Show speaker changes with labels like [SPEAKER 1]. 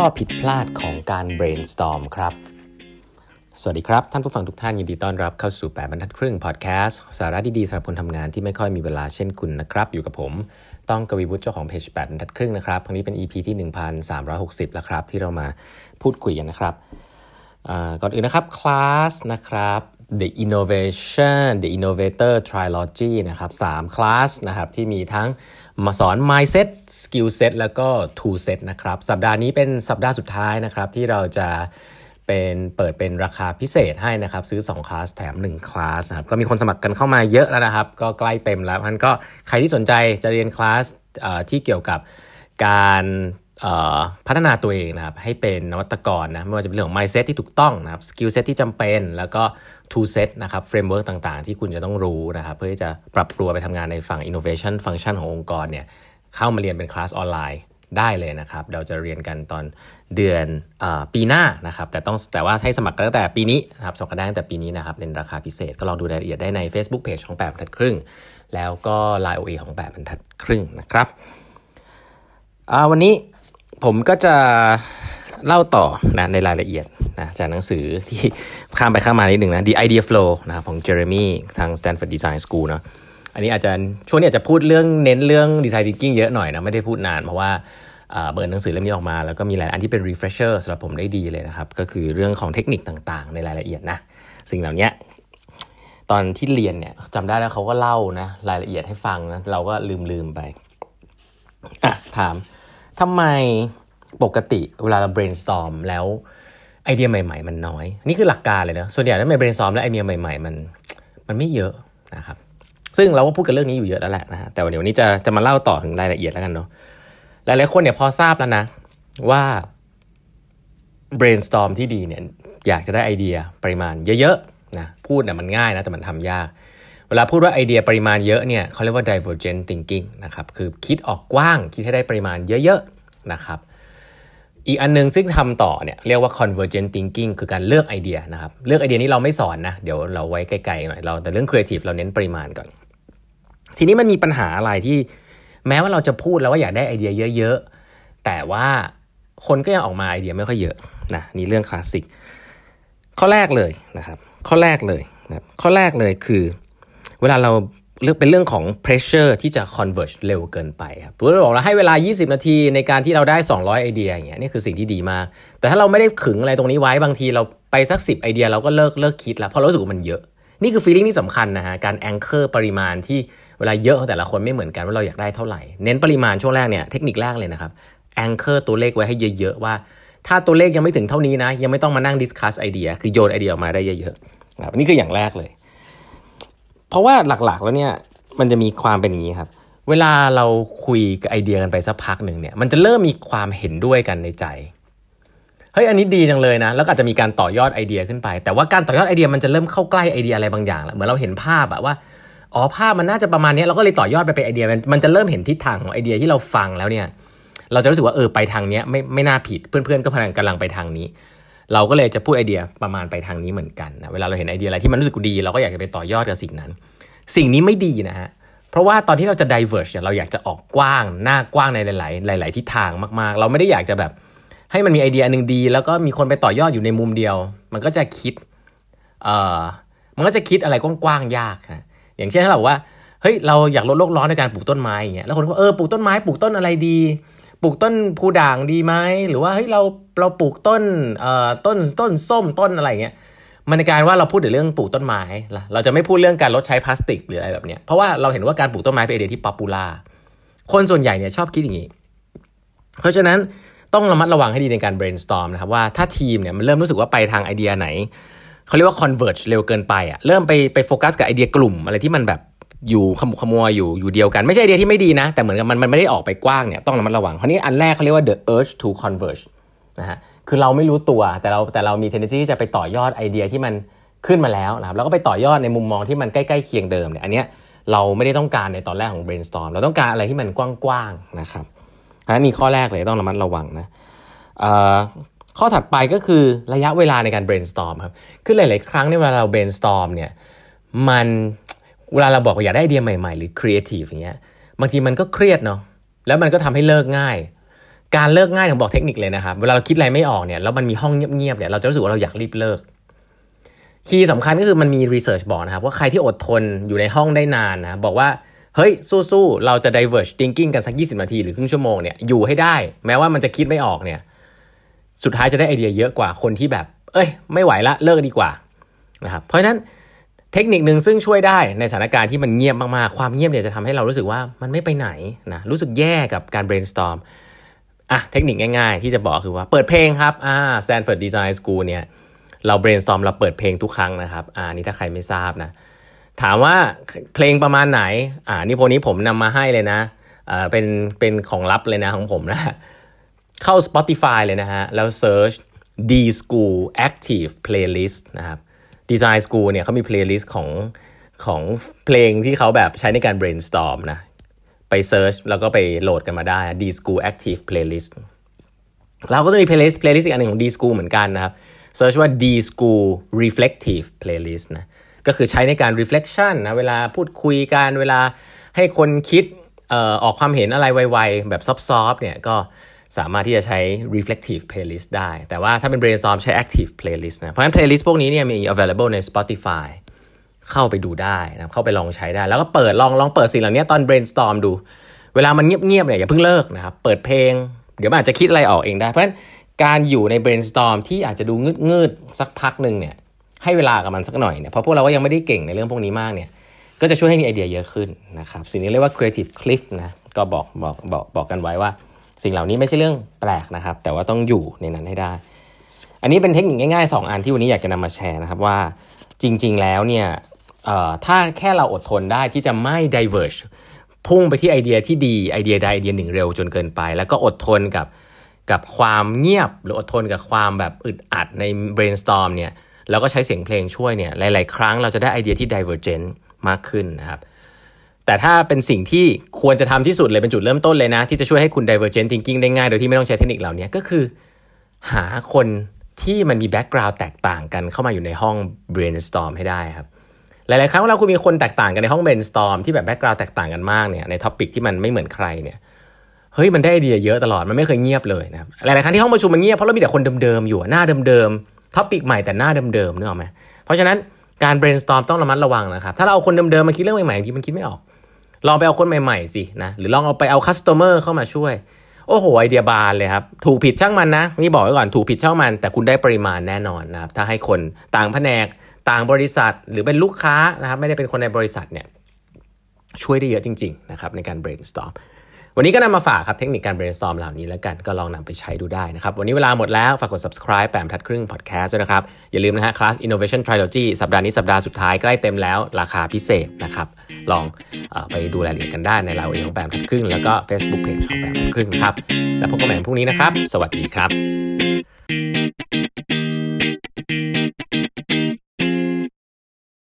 [SPEAKER 1] ข้อผิดพลาดของการ brainstorm ครับ สวัสดีครับ ท่านผู้ฟังทุกท่านยินดีต้อนรับเข้าสู่ 8บรรทัดครึ่งพอดแคสต์สาระดีๆสำหรับคนทำงานที่ไม่ค่อยมีเวลาเช่นคุณนะครับ อยู่กับผมต้องกวีวุฒิเจ้าของเพจ8บรรทัดครึ่งนะครับครั้งนี้เป็น EP ที่ 1360 แล้วครับ ที่เรามาพูดคุยกันนะครับ ก่อนอื่นนะครับคลาสนะครับ The Innovation The Innovator Trilogy นะครับ3คลาสนะครับที่มีทั้งมาสอน mindset skill set แล้วก็ tool set นะครับ สัปดาห์นี้เป็นสัปดาห์สุดท้ายนะครับที่เราจะเป็นเปิดเป็นราคาพิเศษให้นะครับ ซื้อ 2 คลาสแถม 1 คลาสนะครับก็มีคนสมัครกันเข้ามาเยอะแล้วนะครับ ก็ใกล้เต็มแล้วพันก็ใครที่สนใจจะเรียนคลาสที่เกี่ยวกับการ พัฒนาตัวเองนะครับให้เป็นนวัตกรนะไม่ว่าจะเป็นเรื่องของ mindset ที่ถูกต้องนะครับ skill set ที่จำเป็น แล้วก็ tool set นะครับ framework ต่างๆ ที่คุณจะต้องรู้นะครับเพื่อที่จะปรับตัวไปทำงานในฝั่ง innovation function ขององค์กรเนี่ยเข้ามาเรียนเป็นคลาสออนไลน์ได้เลยนะครับ เราจะเรียนกันตอนเดือนอปีหน้านะครับ แต่ต้องแต่ว่าให้สมัครกันตั้งแต่ปีนี้นะครับสมัครได้ตั้งแต่ปีนี้นะครับในราคาพิเศษก็ลองดูรายละเอียดได้ใน Facebook Page ของ8บรรทัดครึ่ง แล้วก็ Line OA ของ8บรรทัดครึ่งนะครับวันนี้ ผมก็จะเล่าต่อนะในรายละเอียดนะจากหนังสือที่ข้ามไปข้ามมานิดหนึ่งนะ The Idea Flow นะครับของ Jeremy ทาง Stanford Design School เนาะอันนี้อาจจะช่วงนี้อาจจะพูดเรื่องเน้นเรื่อง Design Thinking เยอะหน่อยนะไม่ได้พูดนานเพราะว่าเบิร์หนังสือเล่มนี้ออกมา แล้วก็มีหลายอันที่เป็น refresher สำหรับผมได้ดีเลยนะครับ ก็คือเรื่องของเทคนิคต่างๆ ในรายละเอียดนะ สิ่งเหล่านี้ตอนที่เรียนเนี่ยจำได้แล้วเขาก็เล่านะรายละเอียดให้ฟังนะเราก็ลืมๆไปอะถาม ทำไมปกติเวลาเรา brainstorm แล้วไอเดียใหม่ ๆ มันน้อย นี่คือหลักการเลยนะส่วนใหญ่ถ้าไม่ brainstorm แล้วไอเดียใหม่ ๆ มันมันไม่เยอะนะครับ ซึ่งเราก็พูดกันเรื่องนี้อยู่เยอะแล้วแหละนะฮะแต่วันนี้จะจะมาเล่าต่อถึงรายละเอียดแล้วกันเนาะหลายๆคนเนี่ยพอทราบแล้วนะว่า brainstorm ที่ดีเนี่ยอยากจะได้ไอเดียปริมาณเยอะๆนะพูดเนี่ยมันง่ายนะแต่มันทำยาก เวลาพูดว่าไอเดียปริมาณเยอะเนี่ยเขาเรียกว่า divergent thinking นะครับคือคิดออกกว้างคิดให้ได้ปริมาณเยอะๆ นะครับอีกอันนึงซึ่งทำต่อเนี่ยเรียกว่า convergent thinking คือการเลือกไอเดียนะครับเลือกไอเดียนี้เราไม่สอนนะ เดี๋ยวเราไว้ไกลๆหน่อยเราแต่เรื่อง creative เราเน้นปริมาณก่อน ทีนี้มันมีปัญหาอะไรที่แม้ว่าเราจะพูดแล้วว่าอยากได้ไอเดียเยอะๆ แต่ว่าคนก็ยังออกมาไอเดียไม่ค่อยเยอะนะนี่เรื่องคลาสสิกข้อแรกเลยนะครับข้อแรกเลยนะข้อแรกเลยคือ เวลาเรา เรื่องเป็นเรื่องของ pressure ที่จะ converge เร็วเกินไปครับเราบอกเราให้เวลา 20 นาทีในการที่เราได้ 200 ไอเดียอย่างเงี้ยนี่คือสิ่งที่ดีมาก แต่ถ้าเราไม่ได้ขึงอะไรตรงนี้ไว้บางทีเราไปสัก 10 ไอเดียเราก็เลิกเลิกคิดแล้วเพราะเราสึกว่ามันเยอะ นี่คือ feeling ที่สำคัญนะฮะการ anchor ปริมาณที่เวลาเยอะของแต่ละคนไม่เหมือนกันว่าเราอยากได้เท่าไหร่ เน้นปริมาณช่วงแรกเนี่ยเทคนิคแรกเลยนะครับ anchor ตัวเลขไว้ให้เยอะๆว่า ถ้าตัวเลขยังไม่ถึงเท่านี้นะยังไม่ต้องมานั่ง discuss ไอเดียคือโยนไอเดียออกมาได้เยอะๆครับนี่คืออย่างแรกเลย เพราะว่าหลักๆแล้วเนี่ยมันจะมีความเป็นอย่างนี้ครับเวลาเราคุยกับไอเดียกันไปสักพักหนึ่งเนี่ยมันจะเริ่มมีความเห็นด้วยกันในใจเฮ้ยอันนี้ดีจังเลยนะ แล้วก็อาจจะมีการต่อยอดไอเดียขึ้นไป แต่ว่าการต่อยอดไอเดียมันจะเริ่มเข้าใกล้ไอเดียอะไรบางอย่างแล้วเหมือนเราเห็นภาพอะว่าอ๋อภาพมันน่าจะประมาณนี้เราก็เลยต่อยอดไปเป็นไอเดียมันจะเริ่มเห็นทิศทางของไอเดียที่เราฟังแล้วเนี่ย เราจะรู้สึกว่าเออไปทางเนี้ยไม่ไม่น่าผิดเพื่อนๆก็พลังกำลังไปทางนี้ เราก็เลยจะพูดไอเดียประมาณไปทางนี้เหมือนกันนะเวลาเราเห็นไอเดียอะไรที่มันรู้สึกดี เราก็อยากจะไปต่อยอดกับสิ่งนั้น สิ่งนี้ไม่ดีนะฮะเพราะว่าตอนที่เราจะ diverge เนี่ยเราอยากจะออกกว้าง หน้ากว้างในหลาย ๆ หลาย ๆ ทิศทางมาก ๆ เราไม่ได้อยากจะแบบให้มันมีไอเดียหนึ่งดี แล้วก็มีคนไปต่อยอดอยู่ในมุมเดียว มันก็จะคิดเอ่อมันก็จะคิดอะไรกว้าง ๆ ยากนะอย่างเช่นถ้าเราบอกว่าเฮ้ยเราอยากลดโลกร้อนในการปลูกต้นไม้อย่างเงี้ยแล้วคนก็เออปลูกต้นไม้ปลูกต้นอะไรดี ปลูกต้นพูด่างดีไหมหรือว่าเฮ้ยเราเราปลูกต้นเอ่อต้นต้นส้มต้นอะไรเงี้ยมันกลายเป็นว่าเราพูดถึงเรื่องปลูกต้นไม้ละเราจะไม่พูดเรื่องการลดใช้พลาสติกหรืออะไรแบบเนี้ยเพราะว่าเราเห็นว่าการปลูกต้นไม้เป็นไอเดียที่ popular คนส่วนใหญ่เนี่ยชอบคิดอย่างนี้ เพราะฉะนั้นต้องระมัดระวังให้ดีในการ brainstorm นะครับว่าถ้าทีมเนี่ยมันเริ่มรู้สึกว่าไปทางไอเดียไหนเขาเรียกว่า converge เร็วเกินไปอะเริ่มไปไปโฟกัสกับไอเดียกลุ่มอะไรที่มันแบบ อยู่ขมุขมัวอยู่อยู่เดียวกัน ไม่ใช่ไอเดียที่ไม่ดีนะ แต่เหมือนกับมันมันไม่ได้ออกไปกว้างเนี่ยต้องระมัดระวังเพราะนี้อันแรกเขาเรียกว่า the urge to converge นะฮะคือเราไม่รู้ตัวแต่เราแต่เรามี tendency ที่จะไปต่อยอดไอเดียที่มันขึ้นมาแล้วนะครับแล้วก็ไปต่อยอดในมุมมองที่มันใกล้ๆเคียงเดิมเนี่ยอันเนี้ยเราไม่ได้ต้องการในตอนแรกของ brainstorm เราต้องการอะไรที่มันกว้างๆนะครับอันนี้ข้อแรกเลยต้องระมัดระวังนะข้อถัดไปก็คือระยะเวลาในการ brainstorm ครับคือหลาย ๆ ครั้งในเวลาเรา brainstorm เนี่ยมัน เวลาเราบอกว่าอยากได้ไอเดียใหม่ๆ หรือ creative อย่างเงี้ยบางทีมันก็เครียดเนาะแล้วมันก็ทำให้เลิกง่าย การเลิกง่ายถึงบอกเทคนิคเลยนะครับเวลาเราคิดอะไรไม่ออกเนี่ยแล้วมันมีห้องเงียบๆเนี่ยเราจะรู้สึกว่าเราอยากรีบเลิก key สำคัญก็คือมันมี research บอกนะครับว่าใครที่อดทนอยู่ในห้องได้นานนะบอกว่าเฮ้ยสู้ๆเราจะ diverge thinking กันสัก 20 นาทีหรือครึ่งชั่วโมงเนี่ยอยู่ให้ได้ แม้ว่ามันจะคิดไม่ออกเนี่ยสุดท้ายจะได้ไอเดียเยอะกว่าคนที่แบบ เอ้ย ไม่ไหวละเลิกดีกว่านะครับเพราะฉะนั้น เทคนิคหนึ่งซึ่งช่วยได้ในสถานการณ์ที่มันเงียบมากๆ ความเงียบเนี่ยจะทำให้เรารู้สึกว่ามันไม่ไปไหนนะรู้สึกแย่กับการ brainstorm อะเทคนิคง่ายๆ ที่จะบอกคือว่าเปิดเพลงครับอ่า Stanford Design School เนี่ยเรา brainstorm เราเปิดเพลงทุกครั้งนะครับอ่านี่ถ้าใครไม่ทราบนะถามว่าเพลงประมาณไหนอ่านี่พวกนี้ผมนำมาให้เลยนะอ่าเป็นเป็นของลับเลยนะของผมนะเข้า Spotify เลยนะฮะแล้ว search D School Active Playlist นะครับ Design School เนี่ยเขามี playlist ของของเพลงที่เขาแบบใช้ในการ brainstorm นะ ไป search แล้วก็ไปโหลดกันมาได้ D School Active Playlist เราก็จะมี playlist playlist อีกอันหนึ่งของ D School เหมือนกันนะครับ search ว่า D School Reflective Playlist นะก็คือใช้ในการ reflection นะเวลาพูดคุยกันเวลาให้คนคิดอออกความเห็นอะไรไวๆ แบบซอฟๆเนี่ยก็ สามารถที่จะใช้ reflective playlist ได้ แต่ว่าถ้าเป็น brainstorm ใช้ active playlist นะ เพราะฉะนั้น playlist พวกนี้เนี่ยมี available ใน Spotify เข้าไปดูได้นะเข้าไปลองใช้ได้ แล้วก็เปิดลองลองเปิดสิ่งเหล่านี้ตอน brainstorm ดู เวลามันเงียบๆเนี่ยอย่าเพิ่งเลิกนะครับ เปิดเพลง เดี๋ยวมันอาจจะคิดอะไรออกเองได้ เพราะฉะนั้นการอยู่ใน brainstorm ที่อาจจะดูงืดๆสักพักหนึ่งเนี่ยให้เวลากับมันสักหน่อยเนี่ยเพราะพวกเราก็ยังไม่ได้เก่งในเรื่องพวกนี้มากเนี่ยก็จะช่วยให้มีไอเดียเยอะขึ้นนะครับสิ่งนี้เรียกว่า creative cliff นะก็บอกบอกบอกบอกกันไว้ว่า สิ่งเหล่านี้ไม่ใช่เรื่องแปลกนะครับ แต่ว่าต้องอยู่ในนั้นให้ได้ อันนี้เป็นเทคนิคง่ายๆ 2 อันที่วันนี้อยากจะนำมาแชร์นะครับว่าจริง ๆ แล้วเนี่ยถ้าแค่เราอดทนได้ที่จะไม่ diverge พุ่งไปที่ไอเดียที่ดีไอเดียใดไอเดียหนึ่งเร็วจนเกินไป แล้วก็อดทนกับกับความเงียบ หรืออดทนกับความแบบอึดอัดใน brainstorm เนี่ยแล้วก็ใช้เสียงเพลงช่วยเนี่ยหลาย ๆ ครั้งเราจะได้ไอเดียที่ divergent มากขึ้นนะครับ แต่ถ้าเป็นสิ่งที่ควรจะทำที่สุดเลยเป็นจุดเริ่มต้นเลยนะ ที่จะช่วยให้คุณ divergent thinking ได้ง่ายโดยที่ไม่ต้องใช้เทคนิคเหล่านี้ก็คือ หาคนที่มันมี background แตกต่างกันเข้ามาอยู่ในห้อง brainstorm ให้ได้ครับ หลาย ๆ ครั้งเวลาคุณมีคนแตกต่างกันในห้อง brainstorm ที่แบบ background แตกต่างกันมากเนี่ยใน topic ที่มันไม่เหมือนใครเนี่ยเฮ้ยมันได้ไอเดียเยอะตลอดมันไม่เคยเงียบเลยนะครับหลาย ๆ ครั้งที่ห้องประชุมมันเงียบเพราะเรามีแต่คนเดิม ๆ อยู่หน้าเดิม ๆ topic ใหม่แต่หน้าเดิม ๆนึกออกไหมเพราะฉะนั้นการ brainstorm ต้องระมัดระวังนะครับ ถ้าเราเอาคนเดิมๆมาคิดเรื่องใหม่ๆบางทีมันคิดไม่ออก ลองไปเอาคนใหม่ๆสินะหรือลองเอาไปเอา customer เข้ามาช่วย โอ้โหไอเดียบานเลยครับ ถูกผิดช่างมันนะนี่บอกไว้ก่อนถูกผิดช่างมัน แต่คุณได้ปริมาณแน่นอนนะครับถ้าให้คนต่างแผนกต่างบริษัท หรือเป็นลูกค้านะครับไม่ได้เป็นคนในบริษัทเนี่ยช่วยได้เยอะจริงๆนะครับในการ brainstorm วันนี้ก็นำมาฝากครับเทคนิคการ brainstorm เหล่านี้แล้วกันก็ลองนำไปใช้ดูได้นะครับ วันนี้เวลาหมดแล้ว ฝากกด subscribe แปมทัดครึ่ง podcast ด้วยนะครับ อย่าลืมนะฮะ class innovation trilogy สัปดาห์นี้สัปดาห์สุดท้ายใกล้เต็มแล้วราคาพิเศษนะครับ ลองอไปดูรายละเอียดกันได้ในเราเองของแปมทัดครึ่งแล้วก็ Facebook page ของแปมทัดครึ่งครับแล้วพบกันใหม่พรุ่งนี้นะครับ สวัสดีครับ